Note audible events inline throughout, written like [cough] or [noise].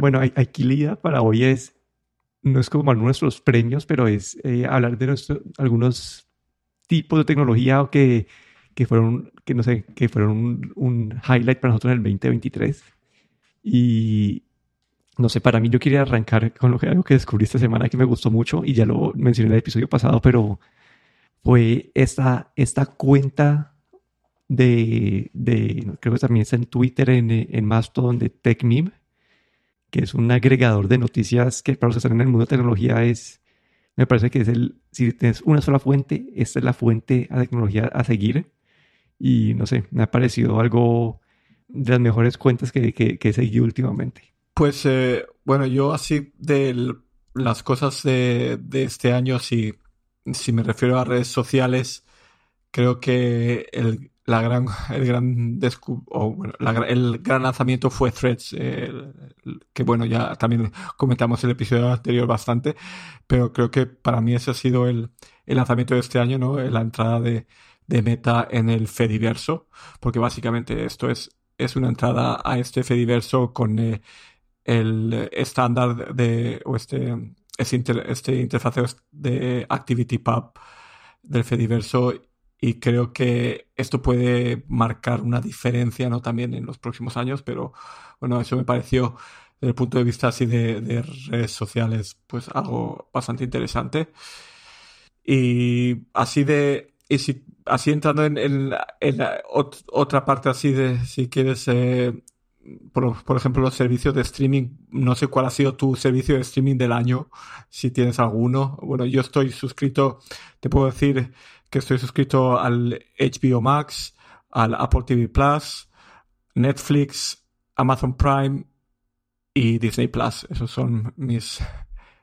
Bueno, aquí la idea para hoy es, no es como nuestros premios, pero es eh, hablar de nuestro, algunos tipos de tecnología que, que fueron, que no sé, que fueron un, un highlight para nosotros en el 2023. Y, no sé, para mí yo quería arrancar con lo que, algo que descubrí esta semana que me gustó mucho y ya lo mencioné en el episodio pasado, pero fue esta, esta cuenta de, de, creo que también está en Twitter, en, en Mastodon de TechMeme, que es un agregador de noticias que para los que están en el mundo de tecnología es, me parece que es el, si tienes una sola fuente, esta es la fuente a tecnología a seguir. Y no sé, me ha parecido algo de las mejores cuentas que, que, que he seguido últimamente. Pues eh, bueno, yo así de las cosas de, este año, si, si me refiero a redes sociales, creo que el, la gran, el gran el gran lanzamiento fue Threads, que bueno, ya también comentamos el episodio anterior bastante, pero creo que para mí ese ha sido el, el lanzamiento de este año, ¿no? La entrada de, de Meta en el Fediverso, porque básicamente esto es, es una entrada a este Fediverso con eh, el estándar de, o este, este, interfaz de ActivityPub del Fediverso y creo que esto puede marcar una diferencia ¿no? también en los próximos años, pero bueno, eso me pareció desde el punto de vista así de, redes sociales pues algo bastante interesante. Y así de, y si, así entrando en, la, otra parte así de, si quieres, eh, por, ejemplo, los servicios de streaming. No sé cuál ha sido tu servicio de streaming del año, si tienes alguno. Bueno, yo estoy suscrito, te puedo decir que estoy suscrito al HBO Max, al Apple TV Plus, Netflix, Amazon Prime y Disney Plus. Esos son mis,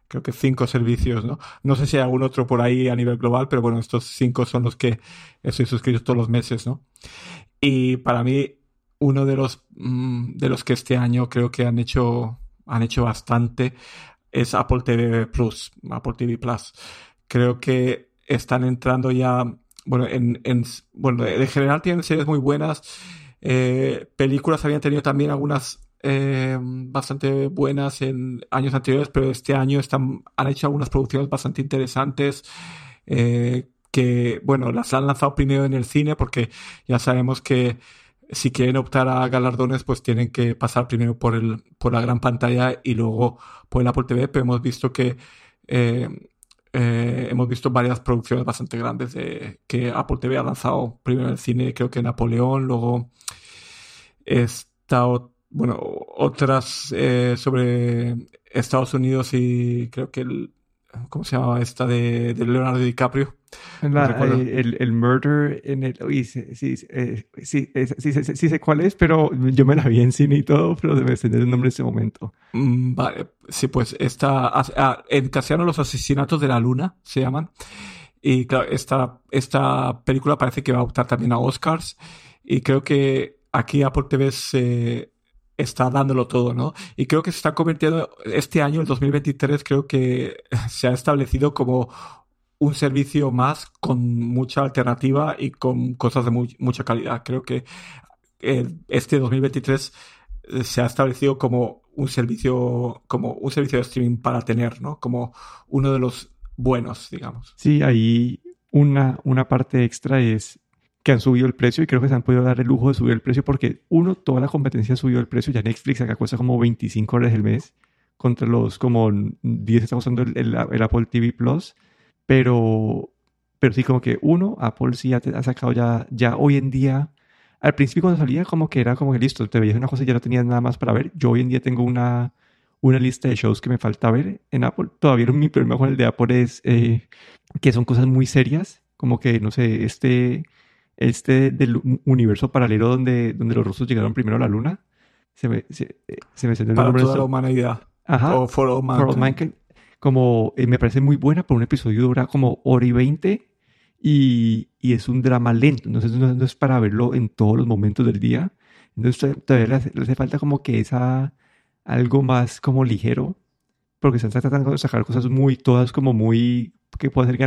creo que cinco servicios, ¿no? No sé si hay algún otro por ahí a nivel global, pero bueno, estos cinco son los que estoy suscrito todos los meses, ¿no? Y para mí uno de los, mm, de los que este año creo que han hecho, han hecho bastante es Apple TV Plus, Apple TV Plus. Creo que están entrando ya, bueno, en, en bueno, en general tienen series muy buenas. Eh, películas habían tenido también algunas eh, bastante buenas en años anteriores, pero este año están, han hecho algunas producciones bastante interesantes. Eh, que, bueno, las han lanzado primero en el cine porque ya sabemos que si quieren optar a galardones, pues tienen que pasar primero por, el, por la gran pantalla y luego por el Apple TV, pero hemos visto que eh, hemos visto varias producciones bastante grandes de, que Apple TV ha lanzado primero en el cine, creo que Napoleón, luego está, bueno, otras eh, sobre Estados Unidos y creo que el, ¿cómo se llamaba esta de, de Leonardo DiCaprio? Eh, el, el, murder en el... sí, sí, eh, sí, sí, sé cuál es, pero yo me la vi en cine y todo, pero debe tener el nombre en ese momento. Mm, vale, sí, pues esta... Ah, en castellano Los asesinatos de la luna se llaman. Y claro, esta, esta película parece que va a optar también a Oscars. Y creo que aquí Apple TV se está dándolo todo, ¿no? Y creo que se está convirtiendo, este año, el 2023, creo que [laughs] se ha establecido como un servicio más con mucha alternativa y con cosas de mucha calidad. Creo que eh, este 2023 eh, se ha establecido como un servicio, como un servicio de streaming para tener, ¿no? Como uno de los buenos, digamos. Sí, ahí una, una parte extra es que han subido el precio y creo que se han podido dar el lujo de subir el precio porque uno, toda la competencia ha subido el precio. Ya Netflix acá cuesta como 25 dólares el mes contra los como 10 está costando el, el Apple TV Plus pero, pero sí como que uno, Apple sí ha, ha, sacado ya, ya hoy en día, al principio cuando salía como que era como que listo, te veías una cosa y ya no tenías nada más para ver. Yo hoy en día tengo una, una lista de shows que me falta ver en Apple. Todavía mi problema con el de Apple es eh, que son cosas muy serias, como que, no sé, este, este del universo paralelo donde, donde los rusos llegaron primero a la luna. Se me, se, eh, se me Para toda la humanidad. Ajá. O For All Mankind como eh, me parece muy buena, pero un episodio dura como hora y veinte y, y, es un drama lento, entonces no, es para verlo en todos los momentos del día. Entonces todavía le hace, falta como que esa algo más como ligero, porque están tratando de sacar cosas muy, todas como muy, que pueden ser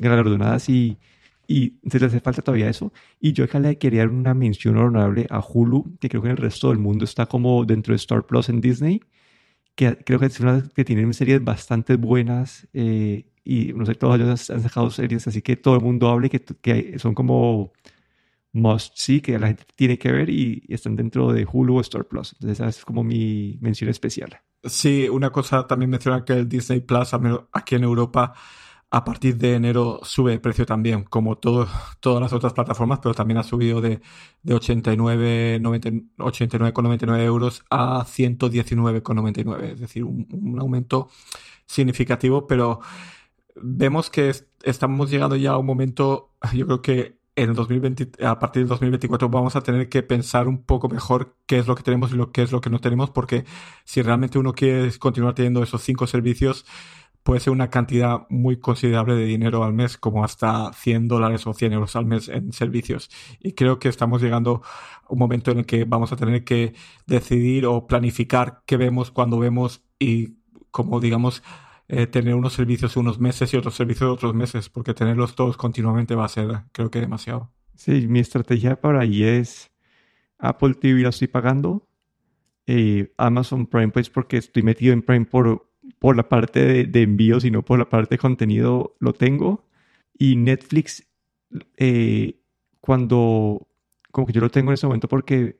galardonadas y, y se le hace falta todavía eso. Y yo acá le quería dar una mención honorable a Hulu, que creo que en el resto del mundo está como dentro de Star Plus en Disney, que creo que es una que tienen series bastante buenas eh, y no sé, todos ellos han sacado series así que todo el mundo hable que, que son como must see, que la gente tiene que ver y, están dentro de Hulu o Star Plus. Entonces esa es como mi mención especial. Sí, una cosa también menciona que el Disney Plus aquí en Europa a partir de enero sube el precio también, como todo, todas las otras plataformas, pero también ha subido de, de 89,99 euros a 119,99, es decir, un, aumento significativo, pero vemos que estamos llegando ya a un momento, yo creo que en el 2020, a partir del 2024 vamos a tener que pensar un poco mejor qué es lo que tenemos y lo que es lo que no tenemos, porque si realmente uno quiere continuar teniendo esos cinco servicios, puede ser una cantidad muy considerable de dinero al mes, como hasta 100 dólares o 100 euros al mes en servicios. Y creo que estamos llegando a un momento en el que vamos a tener que decidir o planificar qué vemos cuando vemos y como digamos eh, tener unos servicios unos meses y otros servicios otros meses, porque tenerlos todos continuamente va a ser creo que demasiado. Sí, mi estrategia para ahí es Apple TV la estoy pagando, eh, Amazon Prime pues porque estoy metido en Prime por por la parte de, de, envío, sino por la parte de contenido lo tengo. Y Netflix, eh, cuando, como que yo lo tengo en ese momento porque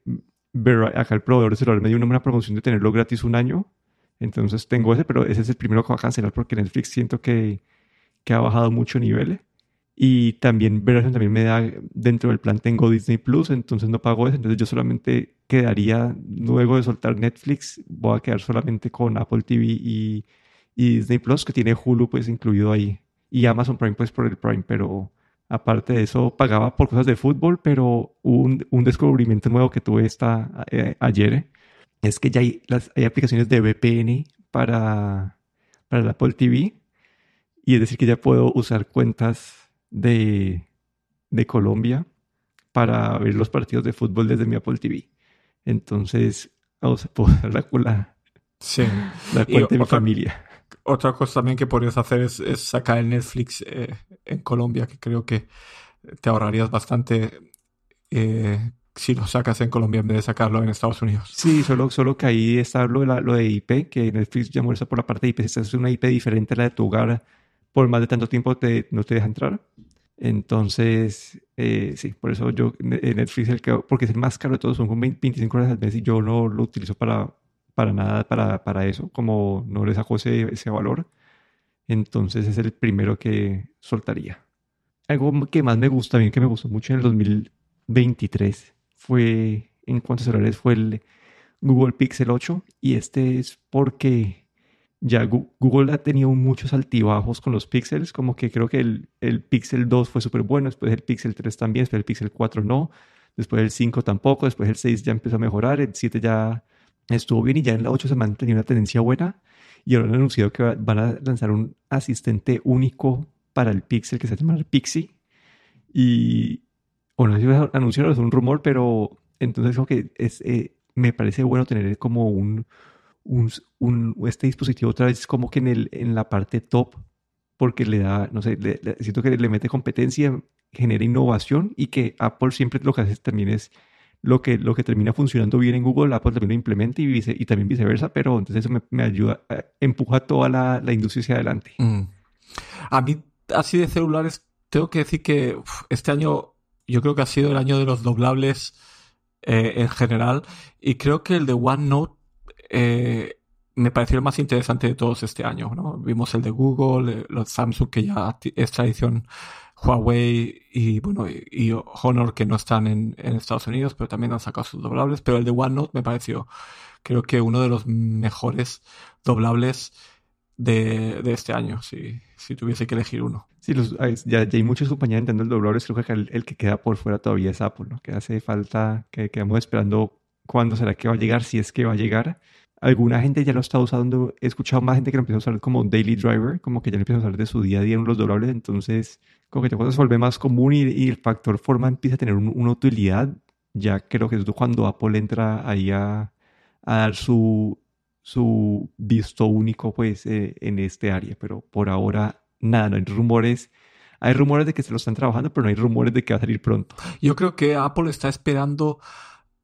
acá el proveedor de celular me dio una promoción de tenerlo gratis un año. Entonces tengo ese, pero ese es el primero que va a cancelar porque Netflix siento que, que ha bajado mucho nivel. Y también Verizon también me da, dentro del plan tengo Disney Plus, entonces no pago eso. Entonces yo solamente quedaría, luego de soltar Netflix, voy a quedar solamente con Apple TV y, Disney Plus, que tiene Hulu pues incluido ahí. Y Amazon Prime pues por el Prime, pero aparte de eso pagaba por cosas de fútbol, pero un, un descubrimiento nuevo que tuve esta, eh, ayer es que ya hay, hay aplicaciones de VPN para, para el Apple TV. Y es decir que ya puedo usar cuentas de, Colombia para ver los partidos de fútbol desde mi Apple TV. Entonces, vamos a poder la, sí. la cuenta de mi familia. Otra cosa también que podrías hacer es, sacar el Netflix eh, en Colombia, que creo que te ahorrarías bastante eh, si lo sacas en Colombia en vez de sacarlo en Estados Unidos. Sí, solo, solo que ahí está lo de, lo de IP, que Netflix ya muestra por la parte de IP. Esta es una IP diferente a la de tu hogar por más de tanto tiempo te, no te deja entrar. Entonces, eh, sí, por eso yo, eh, Netflix, el que, porque es el más caro de todos, son 25 horas al mes y yo no lo utilizo para, para nada, para, para eso, como no le saco ese, ese valor. Entonces es el primero que soltaría. Algo que más me gusta, bien que me gustó mucho en el 2023 fue, en cuanto a celulares, fue el Google Pixel 8 y este es porque ya Google ha tenido muchos altibajos con los píxeles, como que creo que el, el Pixel 2 fue súper bueno, después el Pixel 3 también, después el Pixel 4 no, después el 5 tampoco, después el 6 ya empezó a mejorar, el 7 ya estuvo bien y ya en la 8 se mantenía una tendencia buena. Y ahora han anunciado que van a lanzar un asistente único para el Pixel que se llama Pixie. Y, o no anunciaron, es un rumor, pero entonces creo que es, eh, me parece bueno tener como un un, este dispositivo otra vez como que en, el, en la parte top, porque le da, no sé, siento que le mete competencia, genera innovación y que Apple siempre lo que hace también es lo que, lo que termina funcionando bien en Google, Apple también lo implementa y, vice, y también viceversa, pero entonces eso me, ayuda, empuja toda la, la, industria hacia adelante. Mm. A mí, así de celulares, tengo que decir que este año yo creo que ha sido el año de los doblables eh, en general y creo que el de OneNote eh, me pareció el más interesante de todos este año. ¿no? Vimos el de Google, eh, los Samsung, que ya es tradición, Huawei y bueno y, Honor que no están en, Estados Unidos, pero también han sacado sus doblables. Pero el de OneNote me pareció, creo que uno de los mejores doblables de, este año, si, si tuviese que elegir uno. Sí, ya, hay muchas compañías entrando el doblable, creo que el, que queda por fuera todavía es Apple, ¿no? Que hace falta, que quedamos esperando cuándo será que va a llegar, si es que va a llegar. Alguna gente ya lo está usando, he escuchado más gente que lo empieza a usar como daily driver, como que ya lo empieza a usar de su día a día en los doblables, entonces como que te se vuelve más común y, el factor forma empieza a tener una utilidad. Ya creo que es cuando Apple entra ahí a, dar su, su visto único pues eh, en este área, pero por ahora nada, no hay rumores. hay rumores de que se lo están trabajando, pero no hay rumores de que va a salir pronto. Yo creo que Apple está esperando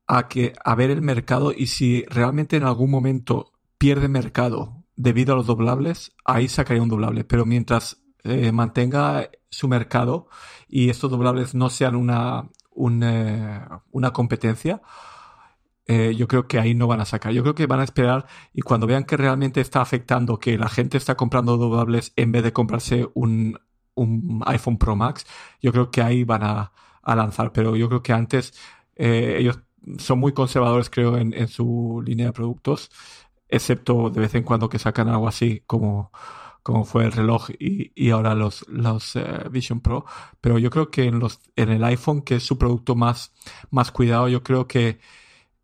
a que a ver el mercado y si realmente en algún momento pierde mercado debido a los doblables, ahí sacaría un doblable. Pero mientras eh, mantenga su mercado y estos doblables no sean una, una, una competencia, eh, yo creo que ahí no van a sacar. Yo creo que van a esperar y cuando vean que realmente está afectando, que la gente está comprando doblables en vez de comprarse un, un iPhone Pro Max, yo creo que ahí van a, a lanzar. Pero yo creo que antes eh, ellos son muy conservadores, creo, en, en, su línea de productos, excepto de vez en cuando que sacan algo así como, como fue el reloj y, y ahora los, los uh, Vision Pro. Pero yo creo que en, los, en el iPhone, que es su producto más, más cuidado, yo creo que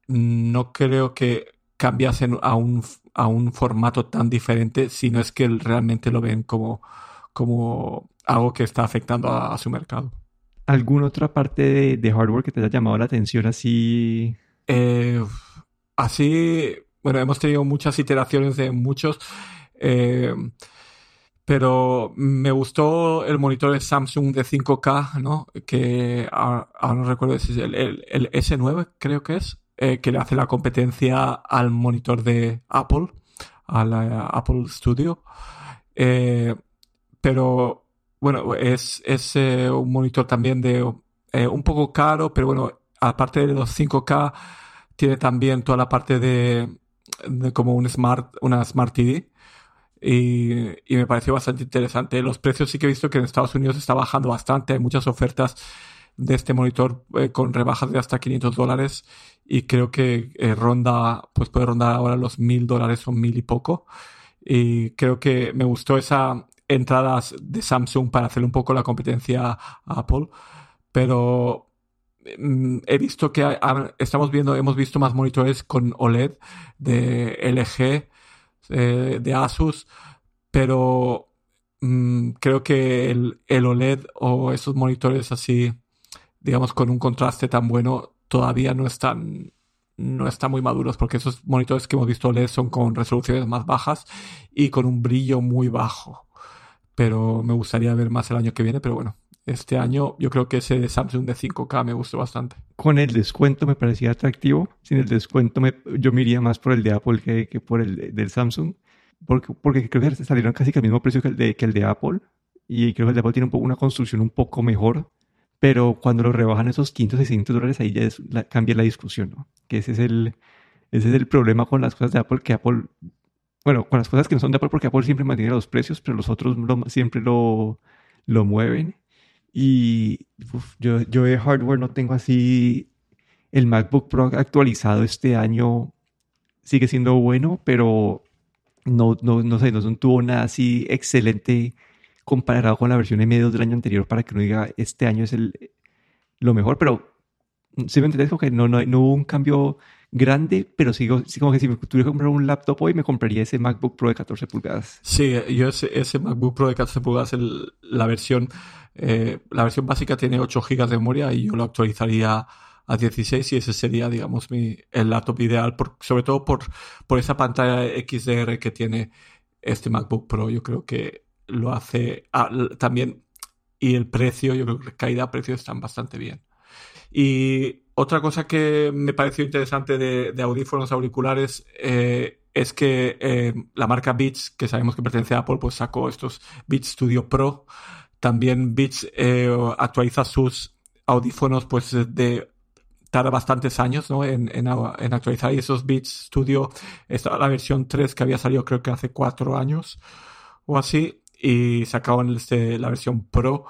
no creo que cambiasen a un, a un formato tan diferente si no es que realmente lo ven como, como algo que está afectando a su mercado. ¿Alguna otra parte de, hardware que te haya llamado la atención así? Eh, así, bueno, hemos tenido muchas iteraciones de muchos, eh, pero me gustó el monitor de Samsung de 5K, ¿no? Que ahora, no recuerdo si es el, el, el, S9, creo que es eh, que le hace la competencia al monitor de Apple, a la Apple Studio. Pero bueno, es, es eh, un monitor también de eh, un poco caro, pero bueno, aparte de los 5K, tiene también toda la parte de, de como un smart, una Smart TV. Y, y, me pareció bastante interesante. Los precios sí que he visto que en Estados Unidos está bajando bastante. Hay muchas ofertas de este monitor eh, con rebajas de hasta 500 dólares y creo que eh, ronda, pues puede rondar ahora los mil dólares o mil y poco. Y creo que me gustó esa entrada de Samsung para hacer un poco la competencia a Apple, pero mm, he visto que estamos viendo, hemos visto más monitores con OLED de LG, eh, de Asus, pero mm, creo que el, el, OLED o esos monitores así, digamos, con un contraste tan bueno, todavía no están no están muy maduros porque esos monitores que hemos visto LED son con resoluciones más bajas y con un brillo muy bajo. Pero me gustaría ver más el año que viene, pero bueno, este año yo creo que ese Samsung de 5K me gustó bastante. Con el descuento me parecía atractivo. Sin el descuento me, yo me más por el de Apple que, que por el del Samsung. Porque, porque creo que salieron casi que al mismo precio que el de, que el de Apple. Y creo que el de Apple tiene un poco, una construcción un poco mejor pero cuando lo rebajan esos 500, 600 dólares, ahí ya cambia la discusión, ¿no? Que ese es, el, ese es el problema con las cosas de Apple, que Apple, bueno, con las cosas que no son de Apple, porque Apple siempre mantiene los precios, pero los otros lo, siempre lo, lo mueven. Y uf, yo, yo de hardware no tengo así, el MacBook Pro actualizado este año sigue siendo bueno, pero no, no, no sé, no, tuvo nada así excelente comparado con la versión M2 del año anterior para que uno diga este año es el, lo mejor, pero si me entiendes, como que no, no, no, hubo un cambio grande, pero sigo, como que si me tuviera que comprar un laptop hoy, me compraría ese MacBook Pro de 14 pulgadas. Sí, yo ese, ese MacBook Pro de 14 pulgadas, el, la versión eh, la versión básica tiene 8 GB de memoria y yo lo actualizaría a 16 y ese sería, digamos, mi, el laptop ideal, por, sobre todo por, por esa pantalla XDR que tiene este MacBook Pro. Yo creo que lo hace ah, también y el precio, yo creo que caída precio están bastante bien. Y otra cosa que me pareció interesante de, audífonos auriculares eh, es que eh, la marca Beats, que sabemos que pertenece a Apple, pues sacó estos Beats Studio Pro. También Beats eh, actualiza sus audífonos pues de tarda bastantes años ¿no? en, actualizar y esos Beats Studio, esta la versión 3 que había salido creo que hace cuatro años o así, y sacaban este, la versión Pro.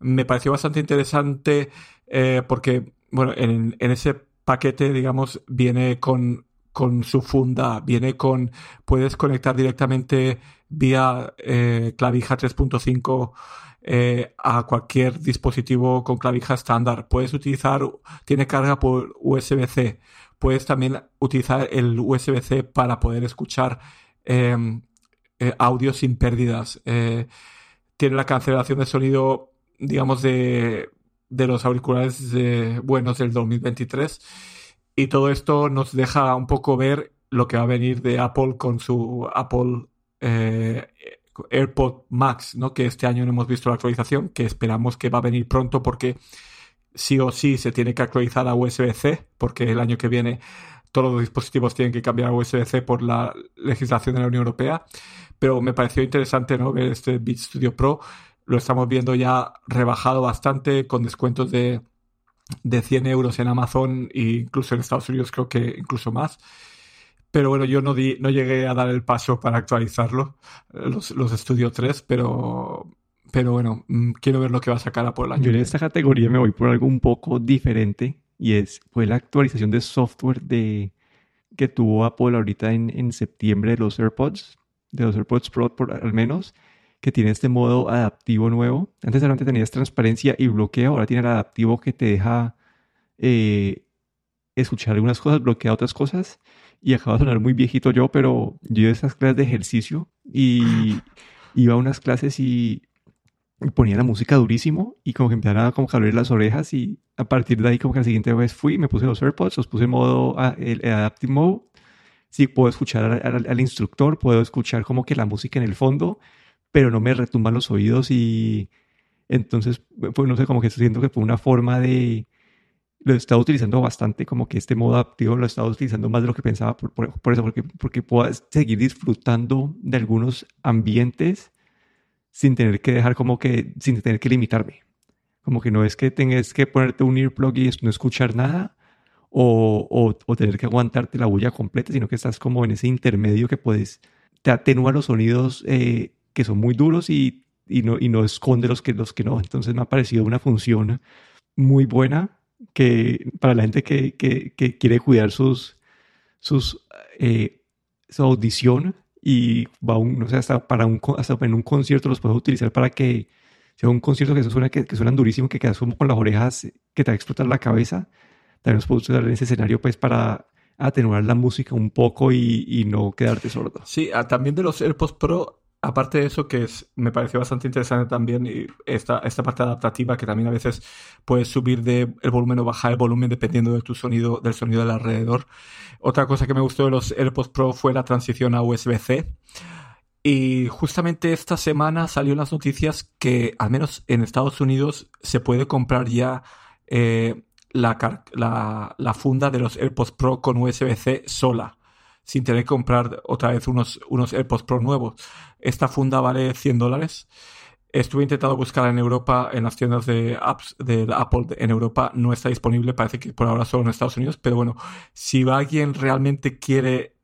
Me pareció bastante interesante eh, porque, bueno, en, ese paquete, digamos, viene con, con su funda, viene con, puedes conectar directamente vía eh, clavija 3.5 eh, a cualquier dispositivo con clavija estándar. Puedes utilizar, tiene carga por USB-C. Puedes también utilizar el USB-C para poder escuchar eh, audio sin pérdidas. Tiene la cancelación de sonido, digamos, de, de los auriculares buenos del 2023. Y todo esto nos deja un poco ver lo que va a venir de Apple con su Apple, eh, AirPod Max, ¿no? Que este año no hemos visto la actualización, que esperamos que va a venir pronto porque sí o sí se tiene que actualizar a USB-C, porque el año que viene todos los dispositivos tienen que cambiar a USB-C por la legislación de la Unión Europea. Pero me pareció interesante ¿no? ver este Beat Studio Pro. Lo estamos viendo ya rebajado bastante, con descuentos de, de 100 euros en Amazon e incluso en Estados Unidos creo que incluso más. Pero bueno, yo no, di, no llegué a dar el paso para actualizarlo, los, los Studio 3, pero, pero bueno, mm, quiero ver lo que va a sacar por el año. Yo en esta categoría me voy por algo un poco diferente y es fue la actualización de software de que tuvo Apple ahorita en, en septiembre de los AirPods, de los AirPods Pro por, al menos, que tiene este modo adaptivo nuevo. Antes solamente tenías transparencia y bloqueo, ahora tiene el adaptivo que te deja eh, escuchar algunas cosas, bloquea otras cosas. Y acaba de sonar muy viejito yo, pero yo de esas clases de ejercicio y [laughs] iba a unas clases y ponía la música durísimo y como que empezaba como a abrir las orejas y a partir de ahí como que la siguiente vez fui, me puse los AirPods, los puse en modo, el, Adaptive Mode. Sí, puedo escuchar al, instructor, puedo escuchar como que la música en el fondo, pero no me retumban los oídos y entonces, pues no sé, como que siento que fue una forma de... Lo he estado utilizando bastante, como que este modo adaptivo lo he estado utilizando más de lo que pensaba, por, por, eso, porque, porque puedo seguir disfrutando de algunos ambientes sin tener que dejar como que, sin tener que limitarme. Como que no es que tengas que ponerte un earplug y no escuchar nada o, o, tener que aguantarte la bulla completa, sino que estás como en ese intermedio que puedes, te atenúa los sonidos eh, que son muy duros y, y, no, y no esconde los que, los que no. Entonces me ha parecido una función muy buena que para la gente que, que, que quiere cuidar sus, sus, eh, su audición y va un, no sé, hasta para un, hasta en un concierto los puedes utilizar para que sea un concierto que, suena, que, que suenan durísimo, que quedas como con las orejas, que te va a explotar la cabeza. También los puedes usar en ese escenario pues para atenuar la música un poco y, y no quedarte sordo. Sí, ah, también de los AirPods Pro aparte de eso, que me pareció bastante interesante también esta, esta parte adaptativa que también a veces puedes subir de el volumen o bajar el volumen dependiendo de tu sonido, del sonido del alrededor. Otra cosa que me gustó de los AirPods Pro fue la transición a USB-C. Y justamente esta semana salió las noticias que, al menos en Estados Unidos, se puede comprar ya eh, la, la, la funda de los AirPods Pro con USB-C sola sin tener que comprar otra vez unos, unos AirPods Pro nuevos. Esta funda vale 100 dólares. Estuve intentando buscarla en Europa, en las tiendas de apps de Apple en Europa no está disponible, parece que por ahora solo en Estados Unidos, pero bueno, si alguien realmente quiere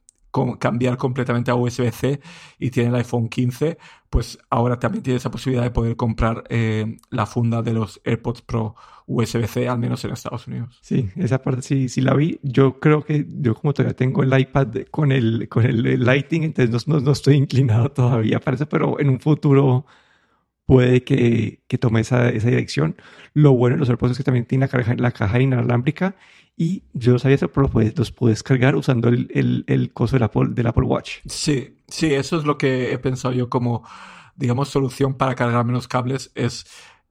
cambiar completamente a USB-C y tiene el iPhone 15, pues ahora también tiene esa posibilidad de poder comprar eh, la funda de los AirPods Pro USB-C, al menos en Estados Unidos. Sí, esa parte sí, sí la vi. Yo creo que yo como todavía tengo el iPad con el, con el Lighting, entonces no, no, estoy inclinado todavía para eso, pero en un futuro puede que, que tome esa, esa, dirección. Lo bueno de los AirPods es que también tiene la caja, la caja inalámbrica y yo sabía eso, pero los puedes cargar usando el, el, el coso del Apple, Apple Watch. Sí, sí, eso es lo que he pensado yo como, digamos, solución para cargar menos cables, es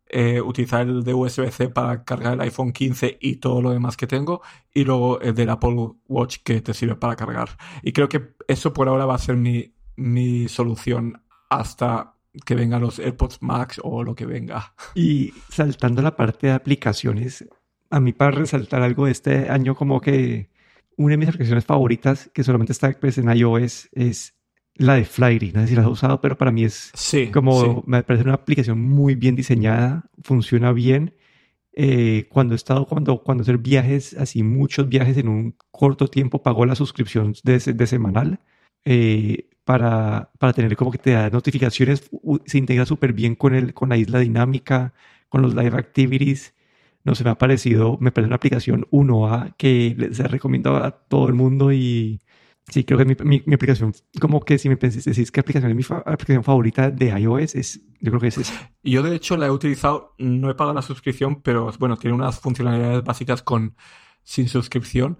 eh, utilizar el de USB-C para cargar el iPhone 15 y todo lo demás que tengo, y luego el del Apple Watch que te sirve para cargar. Y creo que eso por ahora va a ser mi, mi solución hasta que vengan los AirPods Max o lo que venga. [laughs] Y saltando la parte de aplicaciones, a mí para resaltar algo de este año, como que una de mis aplicaciones favoritas, que solamente está pues, en iOS, es la de Flyry. No sé si la has usado, pero para mí es como, me parece una aplicación muy bien diseñada, funciona bien. Eh, cuando he estado, cuando, cuando hacer viajes, así muchos viajes en un corto tiempo, pago la suscripción de, de semanal eh, para, para tener como que te da notificaciones, se integra súper bien con, el, con la isla dinámica, con los live activities no se me ha parecido, me parece una aplicación 1A que se recomienda a todo el mundo y sí, creo que mi, mi, aplicación, como que si me pensé, decís que aplicación es mi aplicación favorita de iOS, es, yo creo que es esa. Yo de hecho la he utilizado, no he pagado la suscripción, pero bueno, tiene unas funcionalidades básicas con sin suscripción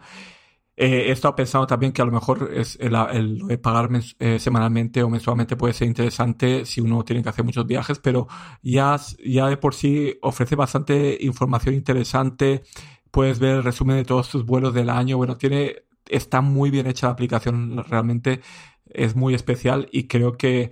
eh, he estado pensando también que a lo mejor es el, el, pagar eh, semanalmente o mensualmente puede ser interesante si uno tiene que hacer muchos viajes, pero ya, ya de por sí ofrece bastante información interesante. Puedes ver el resumen de todos tus vuelos del año. Bueno, tiene, está muy bien hecha la aplicación realmente. Es muy especial y creo que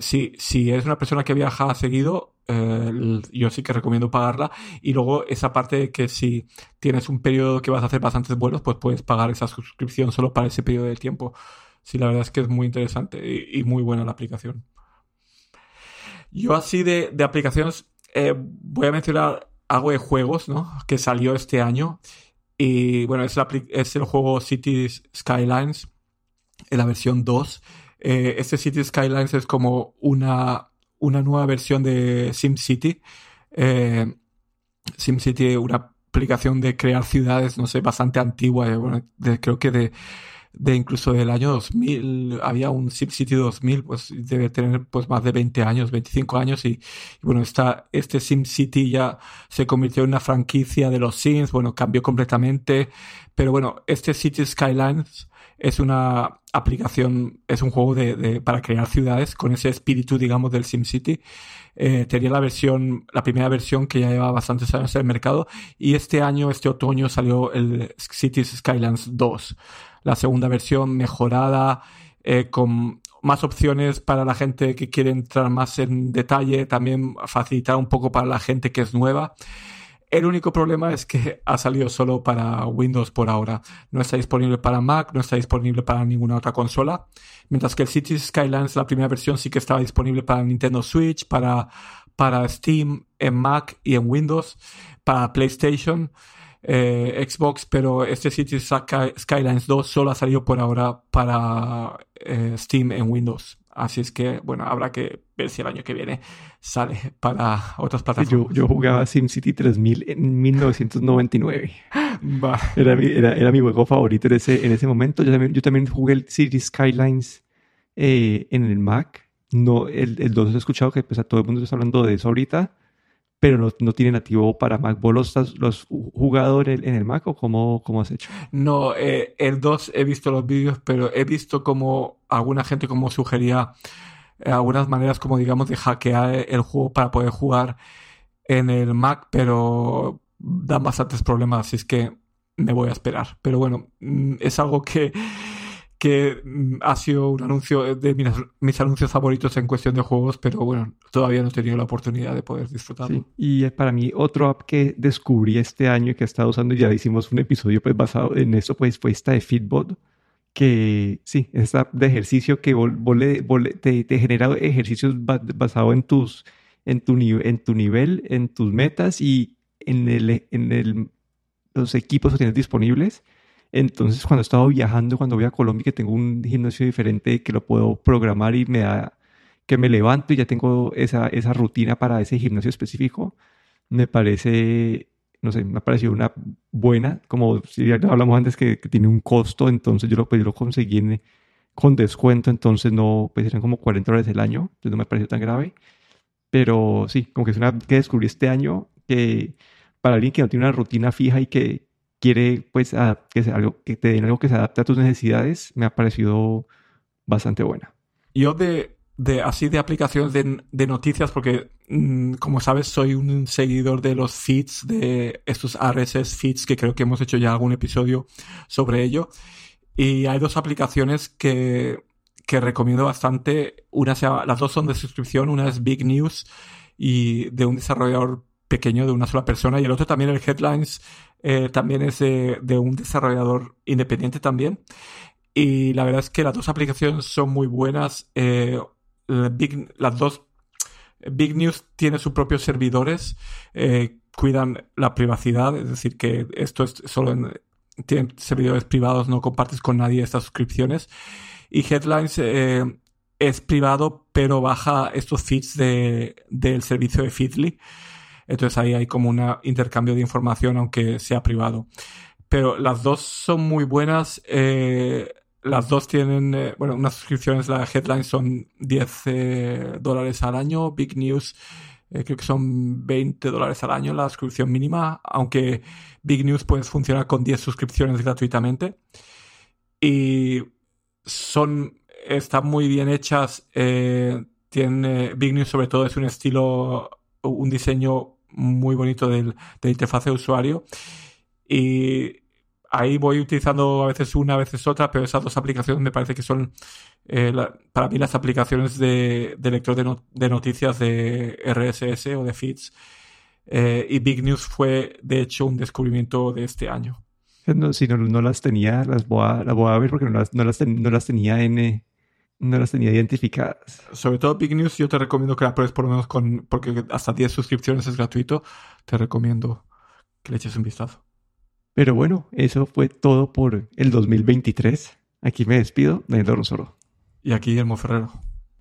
si, si eres una persona que viaja seguido, eh, yo sí que recomiendo pagarla. Y luego esa parte de que si tienes un periodo que vas a hacer bastantes vuelos, pues puedes pagar esa suscripción solo para ese periodo de tiempo. Sí, la verdad es que es muy interesante y, muy buena la aplicación. Yo así de, de aplicaciones eh, voy a mencionar algo de juegos, ¿no? Que salió este año. Y bueno, es, es el juego Cities Skylines, en la versión 2. Eh, este Cities Skylines es como una, una nueva versión de SimCity. Eh, SimCity, una aplicación de crear ciudades, no sé, bastante antigua, eh, creo que de, de incluso del año 2000, había un SimCity 2000, pues debe tener pues más de 20 años, 25 años y, bueno, esta, este SimCity ya se convirtió en una franquicia de los Sims, bueno, cambió completamente, pero bueno, este City Skylines es una aplicación, es un juego de, para crear ciudades con ese espíritu, digamos, del SimCity. Eh, tenía la versión, la primera versión que ya lleva bastantes años en el mercado y este año, este otoño salió el Cities Skylines 2, la segunda versión mejorada, eh, con más opciones para la gente que quiere entrar más en detalle, también facilitar un poco para la gente que es nueva. El único problema es que ha salido solo para Windows por ahora. No está disponible para Mac, no está disponible para ninguna otra consola. Mientras que el Cities Skylines, la primera versión, sí que estaba disponible para Nintendo Switch, para, para Steam, en Mac y en Windows, para PlayStation, eh, Xbox, pero este Cities Skylines 2 solo ha salido por ahora para eh, Steam en Windows. Así es que, bueno, habrá que ver si el año que viene sale para otras plataformas. Yo, yo jugaba SimCity 3000 en 1999. [laughs] Era, mi, era, era, mi juego favorito en ese, en ese momento. Yo también, yo también jugué el City Skylines eh, en el Mac. No, el, el 2 he escuchado que pues, a todo el mundo está hablando de eso ahorita pero no, no, tiene nativo para Mac. ¿Vos los los jugado en el, Mac o cómo, cómo has hecho? No, eh, el 2 he visto los vídeos, pero he visto como alguna gente como sugería eh, algunas maneras como digamos de hackear el juego para poder jugar en el Mac, pero dan bastantes problemas, así es que me voy a esperar. Pero bueno, mm, es algo que que mm, ha sido un anuncio de mis, anuncios favoritos en cuestión de juegos, pero bueno, todavía no he tenido la oportunidad de poder disfrutarlo. Y para mí otro app que descubrí este año y que he estado usando, ya hicimos un episodio pues basado en eso, pues fue esta de Fitbot, que sí, es app de ejercicio que te, genera ejercicios basados en tus, en tu, en tu nivel, en tus metas y en, el, en el, los equipos que tienes disponibles entonces, cuando he estado viajando, cuando voy a Colombia, que tengo un gimnasio diferente que lo puedo programar y me da que me levanto y ya tengo esa, esa rutina para ese gimnasio específico, me parece, no sé, me ha parecido una buena, como si ya hablamos antes que, tiene un costo, entonces yo lo, pues, lo conseguí con descuento, entonces no, pues eran como 40 dólares el año, entonces no me pareció tan grave, pero sí, como que es una que descubrí este año que para alguien que no tiene una rutina fija y que quiere pues que, sea algo, que te den algo que se adapte a tus necesidades, me ha parecido bastante buena. Yo de, de así de aplicaciones de, de noticias, porque mm, como sabes soy un seguidor de los feeds, de estos RSS feeds, que creo que hemos hecho ya algún episodio sobre ello. Y hay dos aplicaciones que, que recomiendo bastante. Una sea, las dos son de suscripción, una es Big News y de un desarrollador pequeño de una sola persona y el otro también el Headlines eh, también es de, un desarrollador independiente también. Y la verdad es que las dos aplicaciones son muy buenas. Eh, las dos, Big News tiene sus propios servidores, eh, cuidan la privacidad, es decir, que esto es solo en, tienen servidores privados, no compartes con nadie estas suscripciones. Y Headlines es privado, pero baja estos feeds de, del servicio de Feedly. Entonces ahí hay como un intercambio de información, aunque sea privado. Pero las dos son muy buenas. Eh, las dos tienen, eh, bueno, unas suscripciones, la headline son 10 eh, dólares al año, Big News creo que son 20 dólares al año la suscripción mínima, aunque Big News puede funcionar con 10 suscripciones gratuitamente. Y son, están muy bien hechas. tiene, Big News sobre todo es un estilo, un diseño muy bonito del, de interfaz de usuario. Y ahí voy utilizando a veces una, a veces otra, pero esas dos aplicaciones me parece que son eh, para mí las aplicaciones de, lector de, noticias de RSS o de feeds. Eh, y Big News fue, de hecho, un descubrimiento de este año. No, si no, las tenía, las voy a, voy a ver porque no las, no las, no las tenía en, no las tenía identificadas. Sobre todo Big News, yo te recomiendo que la pruebes por lo menos con, porque hasta 10 suscripciones es gratuito. Te recomiendo que le eches un vistazo. Pero bueno, eso fue todo por el 2023. Aquí me despido, Daniel Rosoro. Y aquí Guillermo Ferrero.